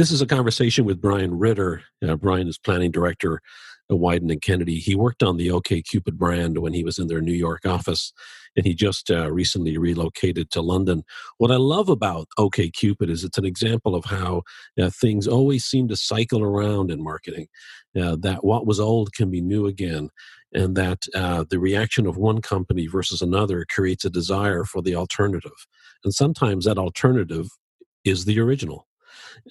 This is a conversation with Brian Ritter. Uh, Brian is planning director at Wieden and Kennedy. He worked on the OK Cupid brand when he was in their New York office, and he just uh, recently relocated to London. What I love about OK Cupid is it's an example of how uh, things always seem to cycle around in marketing. Uh, that what was old can be new again, and that uh, the reaction of one company versus another creates a desire for the alternative. And sometimes that alternative is the original.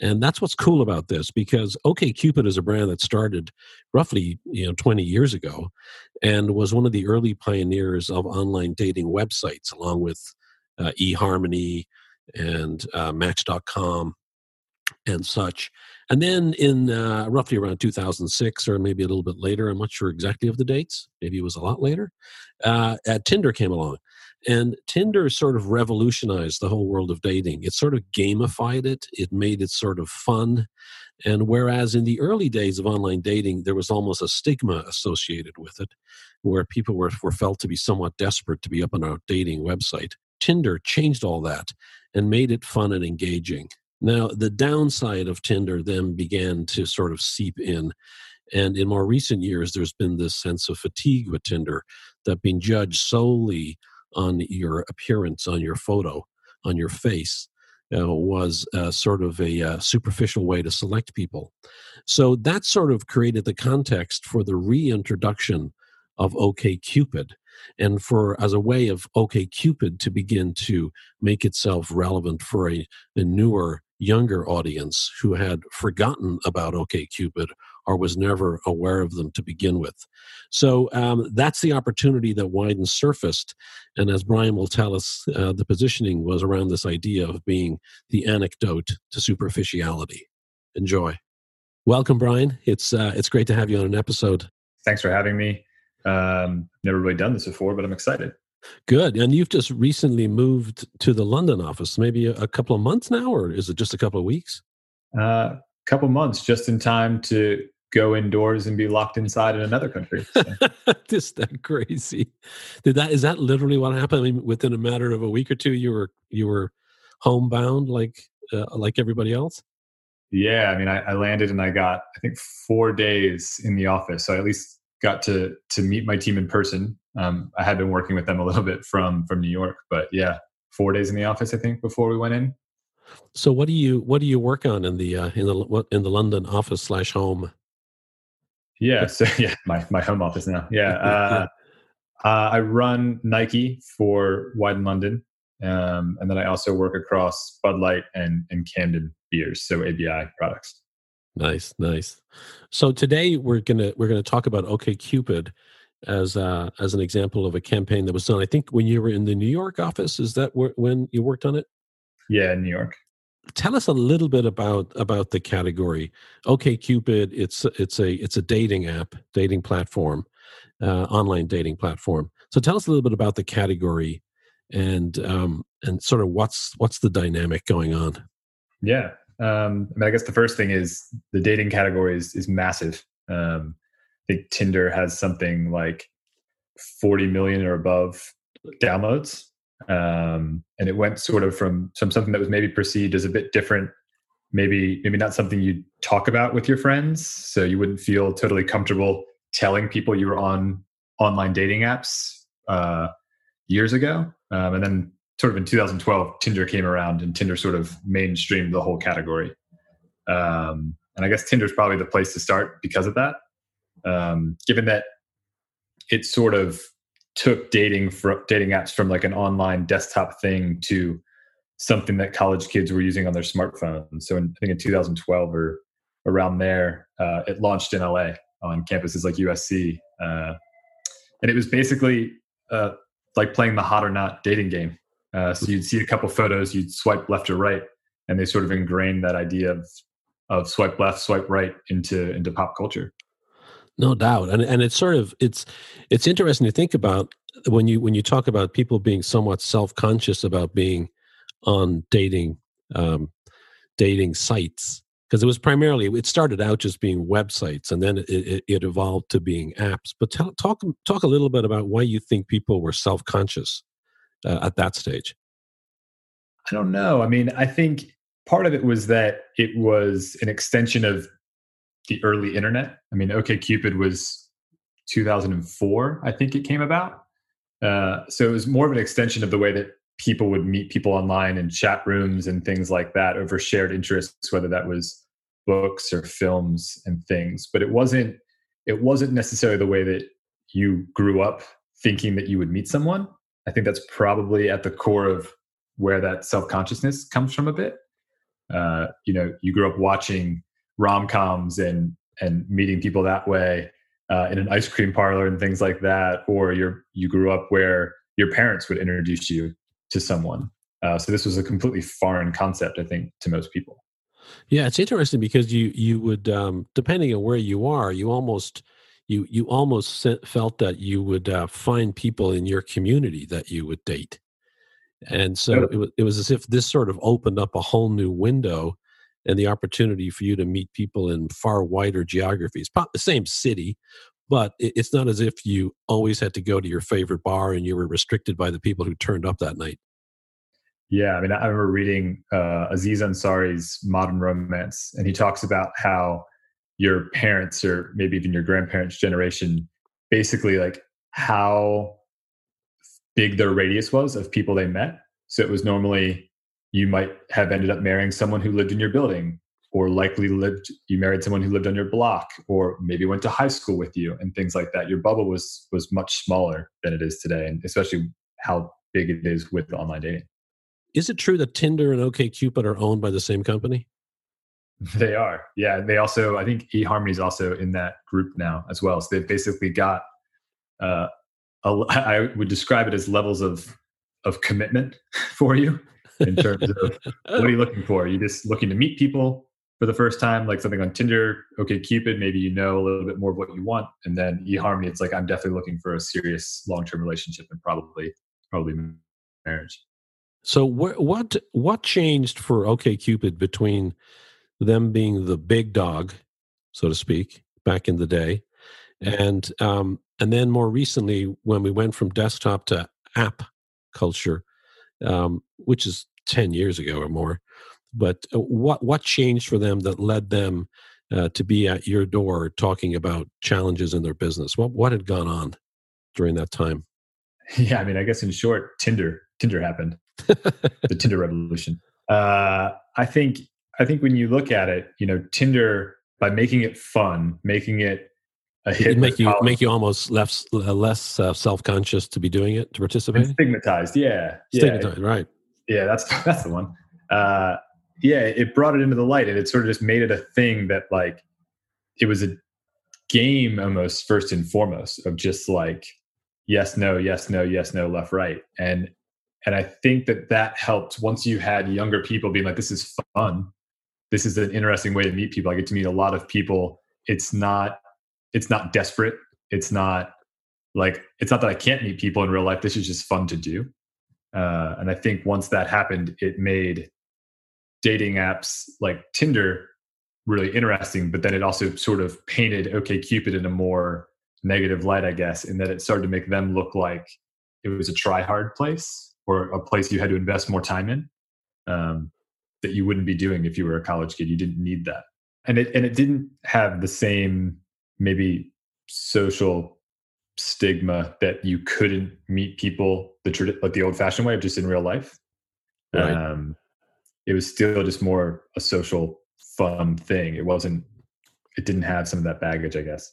And that's what's cool about this because OK Cupid is a brand that started roughly you know 20 years ago and was one of the early pioneers of online dating websites along with uh, eHarmony and uh, Match.com and such. And then in uh, roughly around 2006 or maybe a little bit later, I'm not sure exactly of the dates, maybe it was a lot later, uh, Tinder came along. And Tinder sort of revolutionized the whole world of dating. It sort of gamified it, it made it sort of fun. And whereas in the early days of online dating, there was almost a stigma associated with it, where people were, were felt to be somewhat desperate to be up on a dating website, Tinder changed all that and made it fun and engaging. Now, the downside of Tinder then began to sort of seep in. And in more recent years, there's been this sense of fatigue with Tinder that being judged solely on your appearance, on your photo, on your face. Uh, was uh, sort of a uh, superficial way to select people. So that sort of created the context for the reintroduction of OKCupid and for as a way of OKCupid to begin to make itself relevant for a, a newer younger audience who had forgotten about OKCupid or was never aware of them to begin with. So um, that's the opportunity that Wieden surfaced. And as Brian will tell us, uh, the positioning was around this idea of being the anecdote to superficiality. Enjoy. Welcome, Brian. It's uh, it's great to have you on an episode. Thanks for having me. Um, never really done this before, but I'm excited. Good. And you've just recently moved to the London office, maybe a, a couple of months now, or is it just a couple of weeks? A uh, couple months, just in time to go indoors and be locked inside in another country. So. just that crazy. Did that is that literally what happened? I mean, within a matter of a week or two, you were you were homebound like uh, like everybody else. Yeah, I mean, I, I landed and I got I think four days in the office, so I at least got to to meet my team in person um, I had been working with them a little bit from from New York, but yeah, four days in the office, I think, before we went in. So, what do you what do you work on in the uh, in the what in the London office slash home? Yeah, so yeah, my my home office now. Yeah, uh, uh, I run Nike for Wieden London, um, and then I also work across Bud Light and and Camden beers, so ABI products. Nice, nice. So today we're gonna we're gonna talk about OK Cupid as uh, as an example of a campaign that was done. I think when you were in the New York office, is that where, when you worked on it? Yeah, in New York. Tell us a little bit about about the category. Okay, Cupid. It's it's a it's a dating app, dating platform, uh, online dating platform. So tell us a little bit about the category, and um, and sort of what's what's the dynamic going on. Yeah, um, I mean, I guess the first thing is the dating category is is massive. Um, think Tinder has something like 40 million or above downloads. Um, and it went sort of from, from something that was maybe perceived as a bit different, maybe maybe not something you'd talk about with your friends, so you wouldn't feel totally comfortable telling people you were on online dating apps uh, years ago. Um, and then sort of in 2012, Tinder came around and Tinder sort of mainstreamed the whole category. Um, and I guess Tinder is probably the place to start because of that um, given that it sort of took dating for dating apps from like an online desktop thing to something that college kids were using on their smartphones. So in, I think in 2012 or around there, uh, it launched in LA on campuses like USC, uh, and it was basically uh, like playing the hot or not dating game. Uh, so you'd see a couple photos, you'd swipe left or right, and they sort of ingrained that idea of of swipe left, swipe right into into pop culture. No doubt, and and it's sort of it's it's interesting to think about when you when you talk about people being somewhat self conscious about being on dating um, dating sites because it was primarily it started out just being websites and then it, it, it evolved to being apps. But tell, talk talk a little bit about why you think people were self conscious uh, at that stage. I don't know. I mean, I think part of it was that it was an extension of the early internet. I mean, OKCupid was 2004, I think it came about. Uh, so it was more of an extension of the way that people would meet people online in chat rooms and things like that over shared interests, whether that was books or films and things. But it wasn't it wasn't necessarily the way that you grew up thinking that you would meet someone. I think that's probably at the core of where that self consciousness comes from a bit. Uh, you know, you grew up watching rom coms and and meeting people that way uh, in an ice cream parlor and things like that, or you you grew up where your parents would introduce you to someone. Uh, so this was a completely foreign concept, I think, to most people. Yeah, it's interesting because you you would um, depending on where you are, you almost you you almost felt that you would uh, find people in your community that you would date, and so it was it was as if this sort of opened up a whole new window and the opportunity for you to meet people in far wider geographies, the same city, but it's not as if you always had to go to your favorite bar and you were restricted by the people who turned up that night. Yeah, I mean, I remember reading uh, Aziz Ansari's Modern Romance, and he talks about how your parents or maybe even your grandparents' generation basically like how big their radius was of people they met. So it was normally you might have ended up marrying someone who lived in your building or likely lived you married someone who lived on your block or maybe went to high school with you and things like that. Your bubble was was much smaller than it is today and especially how big it is with online dating. Is it true that tinder and okcupid are owned by the same company? They are. Yeah. They also i think eharmony is also in that group now as well. So they've basically got uh, a, I would describe it as levels of of commitment for you in terms of what are you looking for? Are you just looking to meet people for the first time, like something on Tinder? okay, Cupid, maybe you know a little bit more of what you want, and then eHarmony, it's like I'm definitely looking for a serious long term relationship and probably probably marriage. So what what what changed for OK Cupid between them being the big dog, so to speak, back in the day, and um, and then more recently when we went from desktop to app culture, um, which is 10 years ago or more. But uh, what, what changed for them that led them uh, to be at your door talking about challenges in their business? What, what had gone on during that time? Yeah, I mean, I guess in short, Tinder, Tinder happened, the Tinder revolution. Uh, I think, I think when you look at it, you know, Tinder by making it fun, making it a hit make you college. make you almost less less uh, self conscious to be doing it to participate. Stigmatized, yeah, stigmatized, yeah. right? Yeah, that's that's the one. Uh, yeah, it brought it into the light, and it sort of just made it a thing that like it was a game almost first and foremost of just like yes, no, yes, no, yes, no, left, right, and and I think that that helped once you had younger people being like, this is fun, this is an interesting way to meet people. I get to meet a lot of people. It's not it's not desperate. It's not like it's not that I can't meet people in real life. This is just fun to do. Uh, and I think once that happened, it made dating apps like Tinder really interesting. But then it also sort of painted OkCupid in a more negative light, I guess, in that it started to make them look like it was a try hard place or a place you had to invest more time in um, that you wouldn't be doing if you were a college kid. You didn't need that, and it and it didn't have the same maybe social stigma that you couldn't meet people the like the old fashioned way, of just in real life. Right. Um, it was still just more a social fun thing. It wasn't. It didn't have some of that baggage, I guess.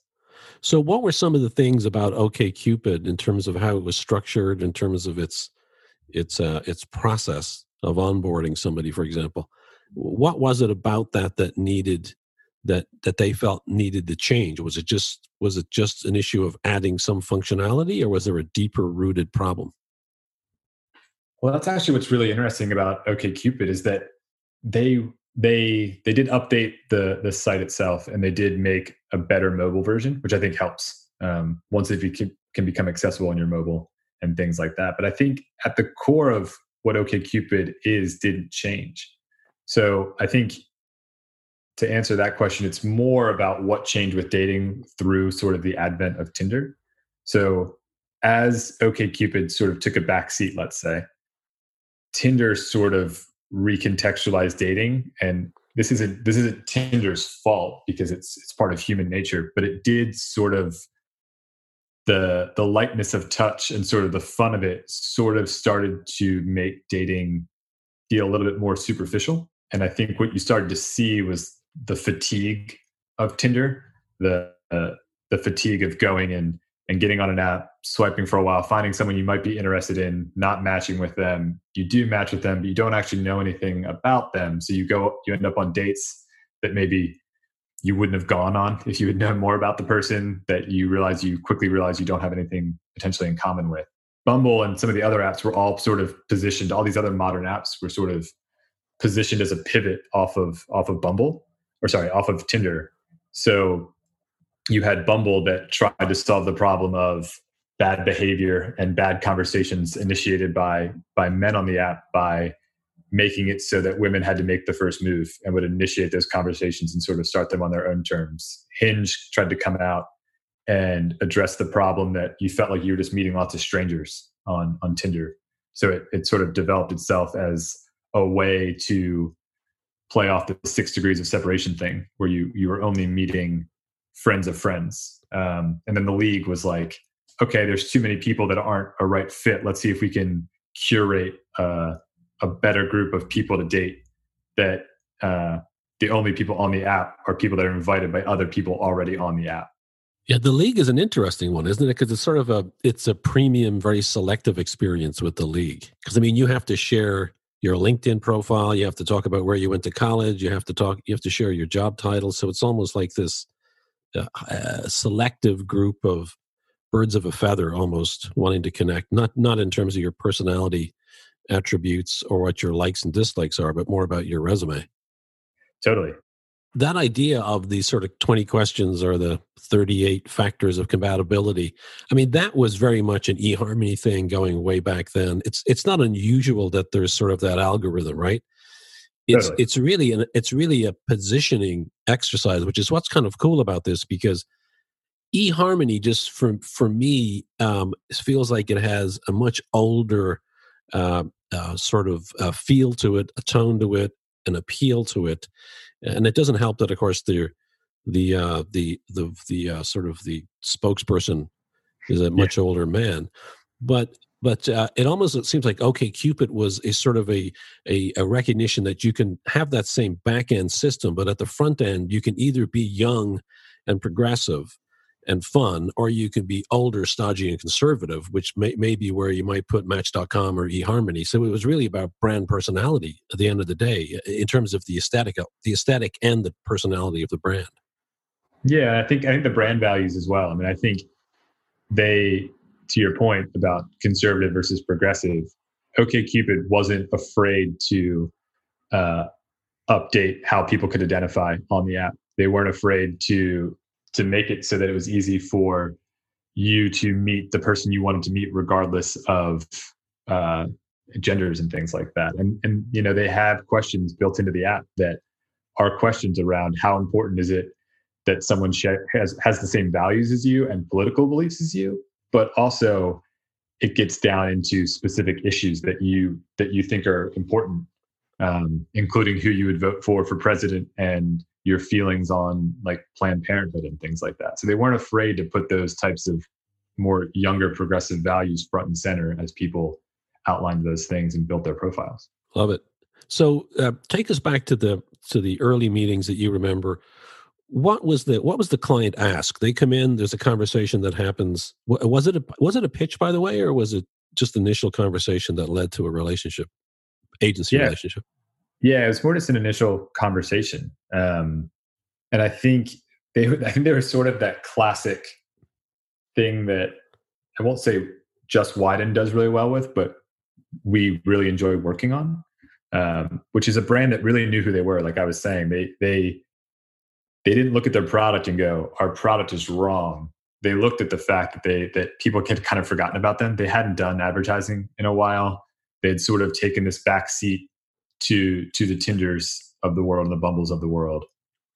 So, what were some of the things about OkCupid in terms of how it was structured, in terms of its its uh, its process of onboarding somebody, for example? What was it about that that needed that that they felt needed to change? Was it just was it just an issue of adding some functionality, or was there a deeper rooted problem? Well, that's actually what's really interesting about OkCupid is that they they they did update the the site itself and they did make a better mobile version, which I think helps um, once if you can, can become accessible on your mobile and things like that. But I think at the core of what OkCupid is didn't change. So I think to answer that question, it's more about what changed with dating through sort of the advent of Tinder. So as OkCupid sort of took a back seat, let's say, Tinder sort of recontextualized dating and this isn't this isn't tinder's fault because it's it's part of human nature but it did sort of the the lightness of touch and sort of the fun of it sort of started to make dating feel a little bit more superficial and i think what you started to see was the fatigue of tinder the uh, the fatigue of going and and getting on an app, swiping for a while, finding someone you might be interested in, not matching with them. You do match with them, but you don't actually know anything about them. So you go, you end up on dates that maybe you wouldn't have gone on if you had known more about the person that you realize you quickly realize you don't have anything potentially in common with. Bumble and some of the other apps were all sort of positioned, all these other modern apps were sort of positioned as a pivot off of off of Bumble or sorry, off of Tinder. So you had Bumble that tried to solve the problem of bad behavior and bad conversations initiated by by men on the app by making it so that women had to make the first move and would initiate those conversations and sort of start them on their own terms. Hinge tried to come out and address the problem that you felt like you were just meeting lots of strangers on on Tinder. So it, it sort of developed itself as a way to play off the six degrees of separation thing, where you you were only meeting friends of friends. Um, and then the league was like, okay, there's too many people that aren't a right fit. Let's see if we can curate uh, a better group of people to date that uh, the only people on the app are people that are invited by other people already on the app. Yeah, the league is an interesting one, isn't it? Because it's sort of a it's a premium, very selective experience with the league. Because I mean, you have to share your LinkedIn profile, you have to talk about where you went to college, you have to talk, you have to share your job title. So it's almost like this a selective group of birds of a feather almost wanting to connect not not in terms of your personality attributes or what your likes and dislikes are but more about your resume totally that idea of these sort of 20 questions or the 38 factors of compatibility i mean that was very much an eharmony thing going way back then. It's it's not unusual that there's sort of that algorithm right? It's totally. it's really an it's really a positioning exercise which is what's kind of cool about this because eharmony just for for me um, feels like it has a much older uh, uh, sort of uh, feel to it a tone to it an appeal to it and it doesn't help that of course the the uh, the the the uh, sort of the spokesperson is a much yeah. older man but but uh, it almost it seems like OK Cupid was a sort of a, a, a recognition that you can have that same back end system, but at the front end you can either be young and progressive and fun, or you can be older, stodgy, and conservative, which may, may be where you might put Match.com or eHarmony. So it was really about brand personality at the end of the day, in terms of the aesthetic, the aesthetic and the personality of the brand. Yeah, I think I think the brand values as well. I mean, I think they to your point about conservative versus progressive, OKCupid wasn't afraid to uh, update how people could identify on the app. They weren't afraid to to make it so that it was easy for you to meet the person you wanted to meet, regardless of uh, genders and things like that. And and you know they have questions built into the app that are questions around how important is it that someone has has the same values as you and political beliefs as you but also it gets down into specific issues that you that you think are important um, including who you would vote for for president and your feelings on like planned parenthood and things like that. So they weren't afraid to put those types of more younger progressive values front and center as people outlined those things and built their profiles. Love it. So uh, take us back to the to the early meetings that you remember. What was the what was the client ask? They come in there's a conversation that happens. Was it a was it a pitch by the way or was it just initial conversation that led to a relationship agency yeah. relationship yeah it was more just an initial conversation um and i think they i think they were sort of that classic thing that i won't say just Wieden does really well with but we really enjoy working on um, which is a brand that really knew who they were like i was saying they they they didn't look at their product and go, our product is wrong. They looked at the fact that they that people had kind of forgotten about them. They hadn't done advertising in a while. They'd sort of taken this back seat to to the Tinders of the world and the Bumbles of the world.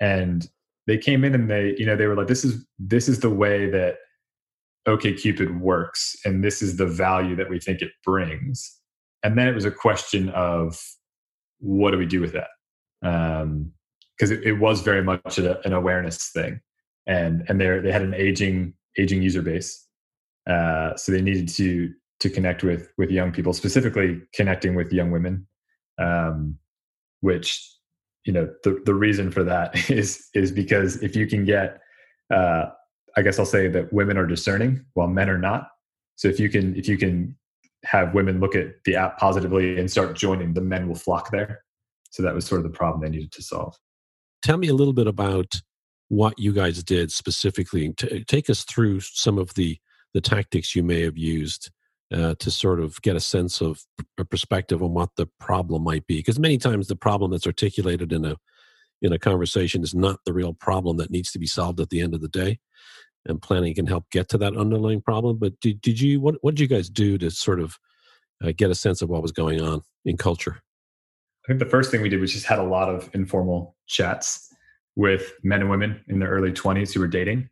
And they came in and they, you know, they were like, this is this is the way that OK Cupid works, and this is the value that we think it brings. And then it was a question of what do we do with that? Because um, it, it, was very much a, an awareness thing, and and they they had an aging aging user base, uh, so they needed to to connect with with young people, specifically connecting with young women, um, which you know the the reason for that is is because if you can get uh, I guess I'll say that women are discerning while men are not. So if you can if you can have women look at the app positively and start joining, the men will flock there. So that was sort of the problem they needed to solve. Tell me a little bit about what you guys did specifically. T- take us through some of the the tactics you may have used uh, to sort of get a sense of a perspective on what the problem might be. Because many times the problem that's articulated in a in a conversation is not the real problem that needs to be solved at the end of the day and planning can help get to that underlying problem. But did, did you what what did you guys do to sort of uh, get a sense of what was going on in culture? I think the first thing we did was just had a lot of informal chats with men and women in their early 20s who were dating.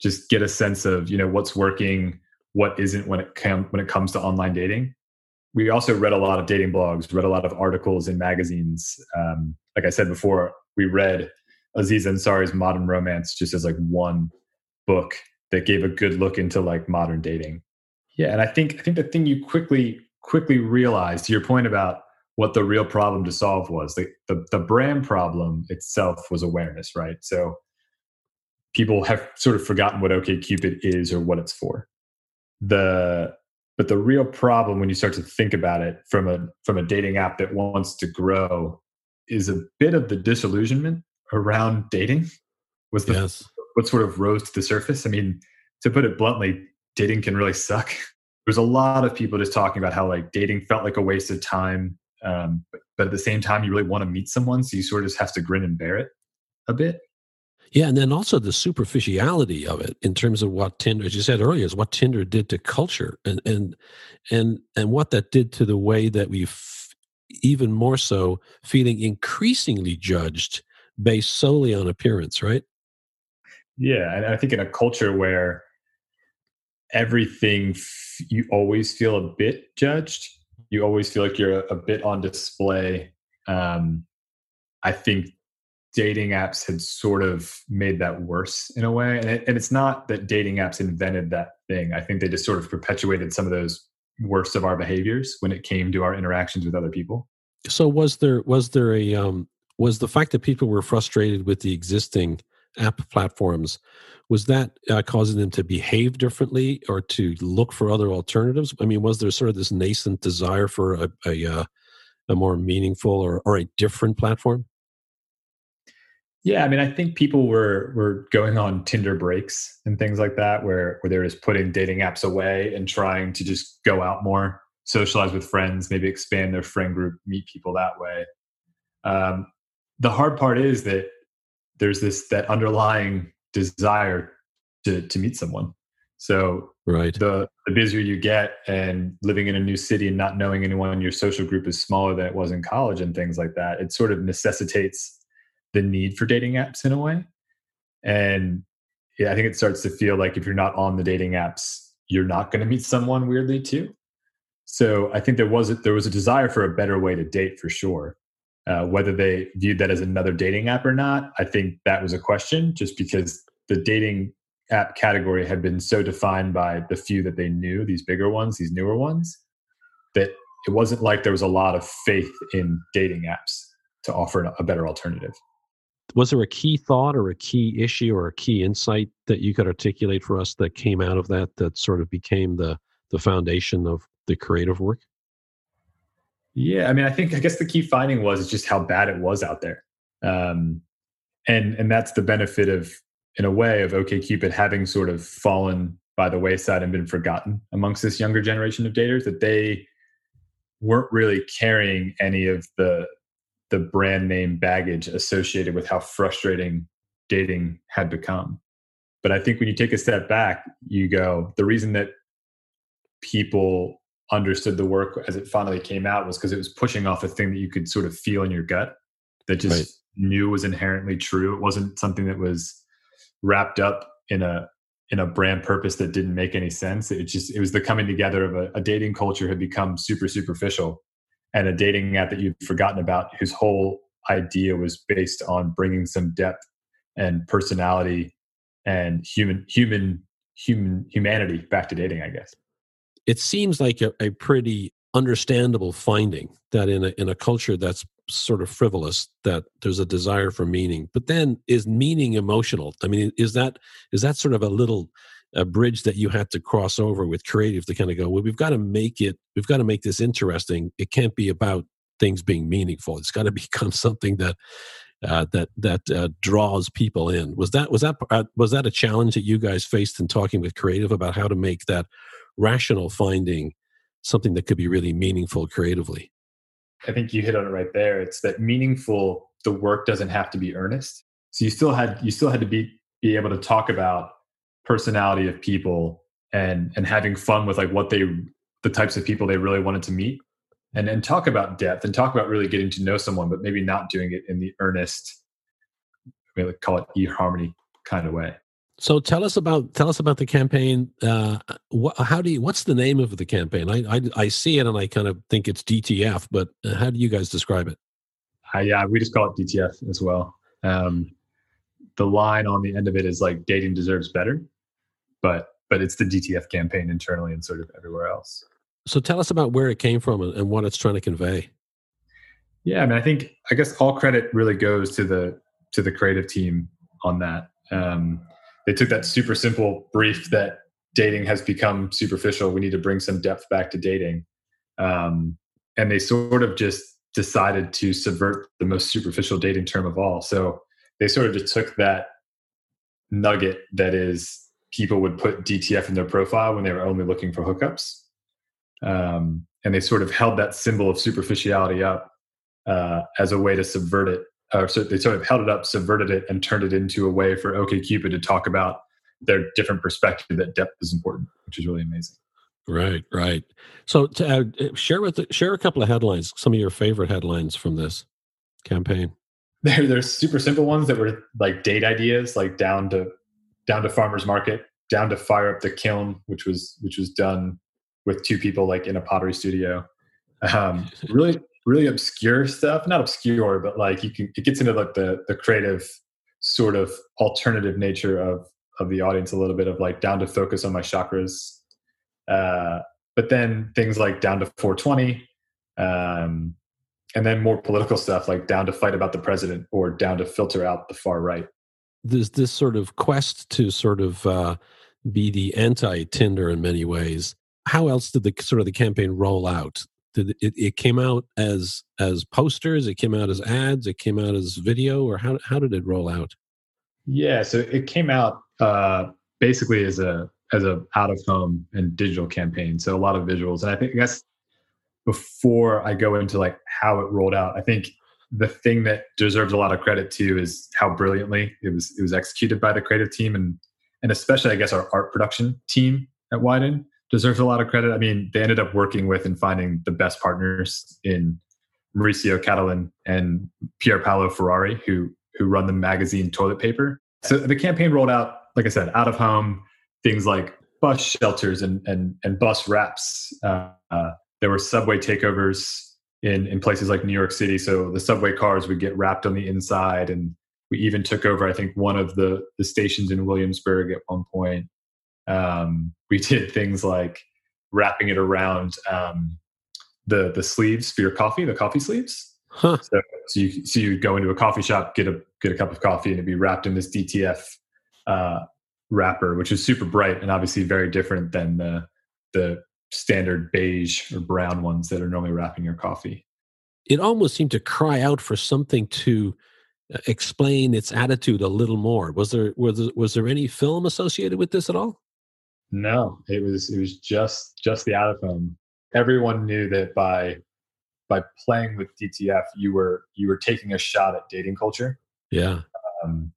Just get a sense of you know what's working, what isn't when it when it comes to online dating. We also read a lot of dating blogs, read a lot of articles in magazines. Um, like I said before, we read Aziz Ansari's Modern Romance just as like one book that gave a good look into like modern dating. Yeah, and I think I think the thing you quickly quickly realized to your point about what the real problem to solve was the, the, the brand problem itself was awareness, right? So people have sort of forgotten what OKCupid is or what it's for. The but the real problem when you start to think about it from a from a dating app that wants to grow is a bit of the disillusionment around dating was the yes what sort of rose to the surface. I mean, to put it bluntly, dating can really suck. There's a lot of people just talking about how like dating felt like a waste of time, um, but, but at the same time, you really want to meet someone, so you sort of just have to grin and bear it a bit. Yeah, and then also the superficiality of it in terms of what Tinder, as you said earlier, is what Tinder did to culture, and and and and what that did to the way that we, even more so, feeling increasingly judged based solely on appearance, right? Yeah, and I think in a culture where everything f- you always feel a bit judged, you always feel like you're a, a bit on display. Um, I think dating apps had sort of made that worse in a way, and, it, and it's not that dating apps invented that thing. I think they just sort of perpetuated some of those worst of our behaviors when it came to our interactions with other people. So was there was there a um, was the fact that people were frustrated with the existing app platforms was that uh, causing them to behave differently or to look for other alternatives i mean was there sort of this nascent desire for a, a, uh, a more meaningful or, or a different platform yeah i mean i think people were were going on tinder breaks and things like that where where they're just putting dating apps away and trying to just go out more socialize with friends maybe expand their friend group meet people that way um, the hard part is that there's this that underlying desire to to meet someone. So right. the the busier you get and living in a new city and not knowing anyone, your social group is smaller than it was in college and things like that. It sort of necessitates the need for dating apps in a way. And yeah, I think it starts to feel like if you're not on the dating apps, you're not going to meet someone weirdly too. So I think there was a, there was a desire for a better way to date for sure. Uh, whether they viewed that as another dating app or not, I think that was a question just because the dating app category had been so defined by the few that they knew, these bigger ones, these newer ones, that it wasn't like there was a lot of faith in dating apps to offer a better alternative. Was there a key thought or a key issue or a key insight that you could articulate for us that came out of that that sort of became the the foundation of the creative work? Yeah, I mean, I think I guess the key finding was just how bad it was out there, um, and and that's the benefit of, in a way, of OKCupid having sort of fallen by the wayside and been forgotten amongst this younger generation of daters that they weren't really carrying any of the the brand name baggage associated with how frustrating dating had become. But I think when you take a step back, you go, the reason that people understood the work as it finally came out was because it was pushing off a thing that you could sort of feel in your gut that just right. knew was inherently true. It wasn't something that was wrapped up in a in a brand purpose that didn't make any sense. It just it was the coming together of a, a dating culture had become super superficial, and a dating app that you'd forgotten about whose whole idea was based on bringing some depth and personality and human human human humanity back to dating i guess. It seems like a, a pretty understandable finding that in a in a culture that's sort of frivolous that there's a desire for meaning but then is meaning emotional? I mean is that is that sort of a little a bridge that you had to cross over with creative to kind of go well we've got to make it we've got to make this interesting it can't be about things being meaningful it's got to become something that uh, that that uh, draws people in was that was that uh, was that a challenge that you guys faced in talking with creative about how to make that rational finding something that could be really meaningful creatively I think you hit on it right there. It's that meaningful. The work doesn't have to be earnest. So you still had you still had to be be able to talk about personality of people and and having fun with like what they the types of people they really wanted to meet and and talk about depth and talk about really getting to know someone but maybe not doing it in the earnest we like call it eharmony kind of way so tell us about tell us about the campaign. Uh, wh- how do you? What's the name of the campaign? I, I, I see it and I kind of think it's DTF, but uh, how do you guys describe it? Uh, yeah, we just call it DTF as well. Um, the line on the end of it is like dating deserves better, but but it's the DTF campaign internally and sort of everywhere else. So tell us about where it came from and, what it's trying to convey. Yeah, I mean, I think I guess all credit really goes to the to the creative team on that. Um, they took that super simple brief that dating has become superficial. We need to bring some depth back to dating. Um, and they sort of just decided to subvert the most superficial dating term of all. So they sort of just took that nugget that is people would put DTF in their profile when they were only looking for hookups. Um, and they sort of held that symbol of superficiality up uh, as a way to subvert it uh, so they sort of held it up, subverted it, and turned it into a way for OKCupid to talk about their different perspective that depth is important, which is really amazing. Right, right. So to, uh, share with share a couple of headlines, some of your favorite headlines from this campaign. There, there's super simple ones that were like date ideas, like down to down to farmers market, down to fire up the kiln, which was which was done with two people like in a pottery studio. Um, really, really obscure stuff. Not obscure but like you can it gets into like the the creative sort of alternative nature of of the audience a little bit of like down to focus on my chakras. Uh but then things like down to 420 um and then more political stuff like down to fight about the president or down to filter out the far right there's this sort of quest to sort of uh be the anti tinder in many ways how else did the sort of the campaign roll out? Did it, it came out as as posters? It came out as ads? It came out as video? Or how, how did it roll out? Yeah so it came out uh basically as a as a out of home and digital campaign so a lot of visuals and i think i guess before i go into like how it rolled out i think the thing that deserves a lot of credit too is how brilliantly it was it was executed by the creative team and and especially i guess our art production team at Wieden deserves a lot of credit. I mean, they ended up working with and finding the best partners in Maurizio Cattelan and Pierpaolo Ferrari, who who run the magazine Toilet Paper. So the campaign rolled out, like I said, out of home things like bus shelters and and and bus wraps. Uh, uh, there were subway takeovers in in places like New York City, so the subway cars would get wrapped on the inside, and we even took over, I think, one of the the stations in Williamsburg at one point. Um, we did things like wrapping it around um, the the sleeves for your coffee, the coffee sleeves. Huh. So, so you so you go into a coffee shop, get a get a cup of coffee, and it'd be wrapped in this DTF uh, wrapper, which is super bright and obviously very different than the the standard beige or brown ones that are normally wrapping your coffee. It almost seemed to cry out for something to uh, explain its attitude a little more. Was there was there, was there any film associated with this at all? No, it was it was just just the out of home. Everyone knew that by by playing with DTF, you were you were taking a shot at dating culture. Yeah. Um,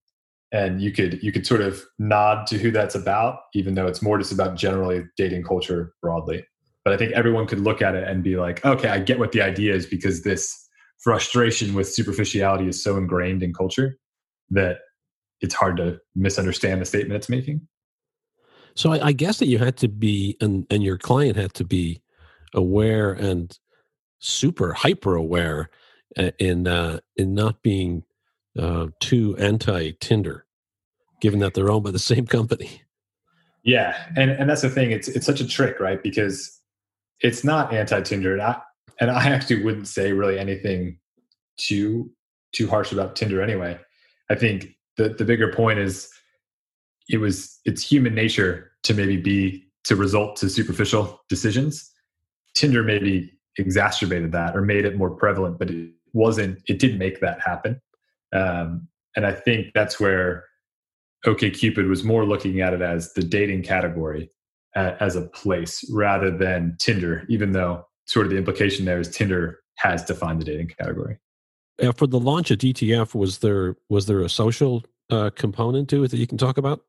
and you could you could sort of nod to who that's about, even though it's more just about generally dating culture broadly. But I think everyone could look at it and be like, okay, I get what the idea is because this frustration with superficiality is so ingrained in culture that it's hard to misunderstand the statement it's making. So I, I, guess that you had to be, and and your client had to be aware and super hyper aware uh, in uh, in not being uh, too anti Tinder, given that they're owned by the same company. Yeah, and and that's the thing. It's it's such a trick, right? Because it's not anti Tinder, and I and I actually wouldn't say really anything too too harsh about Tinder anyway. I think the the bigger point is it was it's human nature to maybe be to result to superficial decisions. Tinder maybe exacerbated that or made it more prevalent, but it wasn't. It didn't make that happen. Um, and I think that's where OKCupid was more looking at it as the dating category uh, as a place rather than Tinder, even though sort of the implication there is Tinder has defined the dating category. For the launch of DTF, was there was there a social uh, component to it that you can talk about?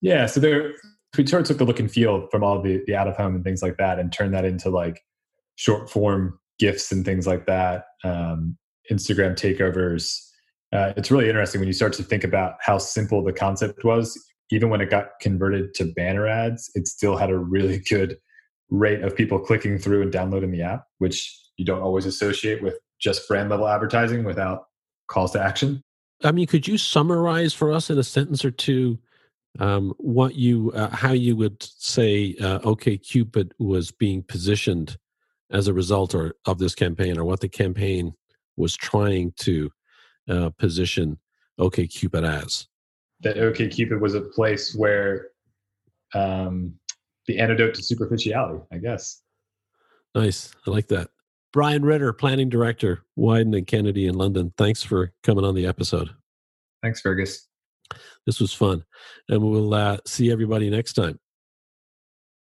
Yeah, so there we sort of took the look and feel from all the the out of home and things like that, and turned that into like short form GIFs and things like that, um, Instagram takeovers. Uh, it's really interesting when you start to think about how simple the concept was. Even when it got converted to banner ads, it still had a really good rate of people clicking through and downloading the app, which you don't always associate with just brand level advertising without calls to action. I mean, could you summarize for us in a sentence or two um, what you, uh, how you would say uh, Cupid was being positioned as a result or, of this campaign, or what the campaign was trying to uh, position OKCupid as? That OKCupid was a place where um, the antidote to superficiality, I guess. Nice. I like that. Brian Ritter, planning director, Wieden and Kennedy in London. Thanks for coming on the episode. Thanks, Fergus. This was fun. And we'll uh, see everybody next time.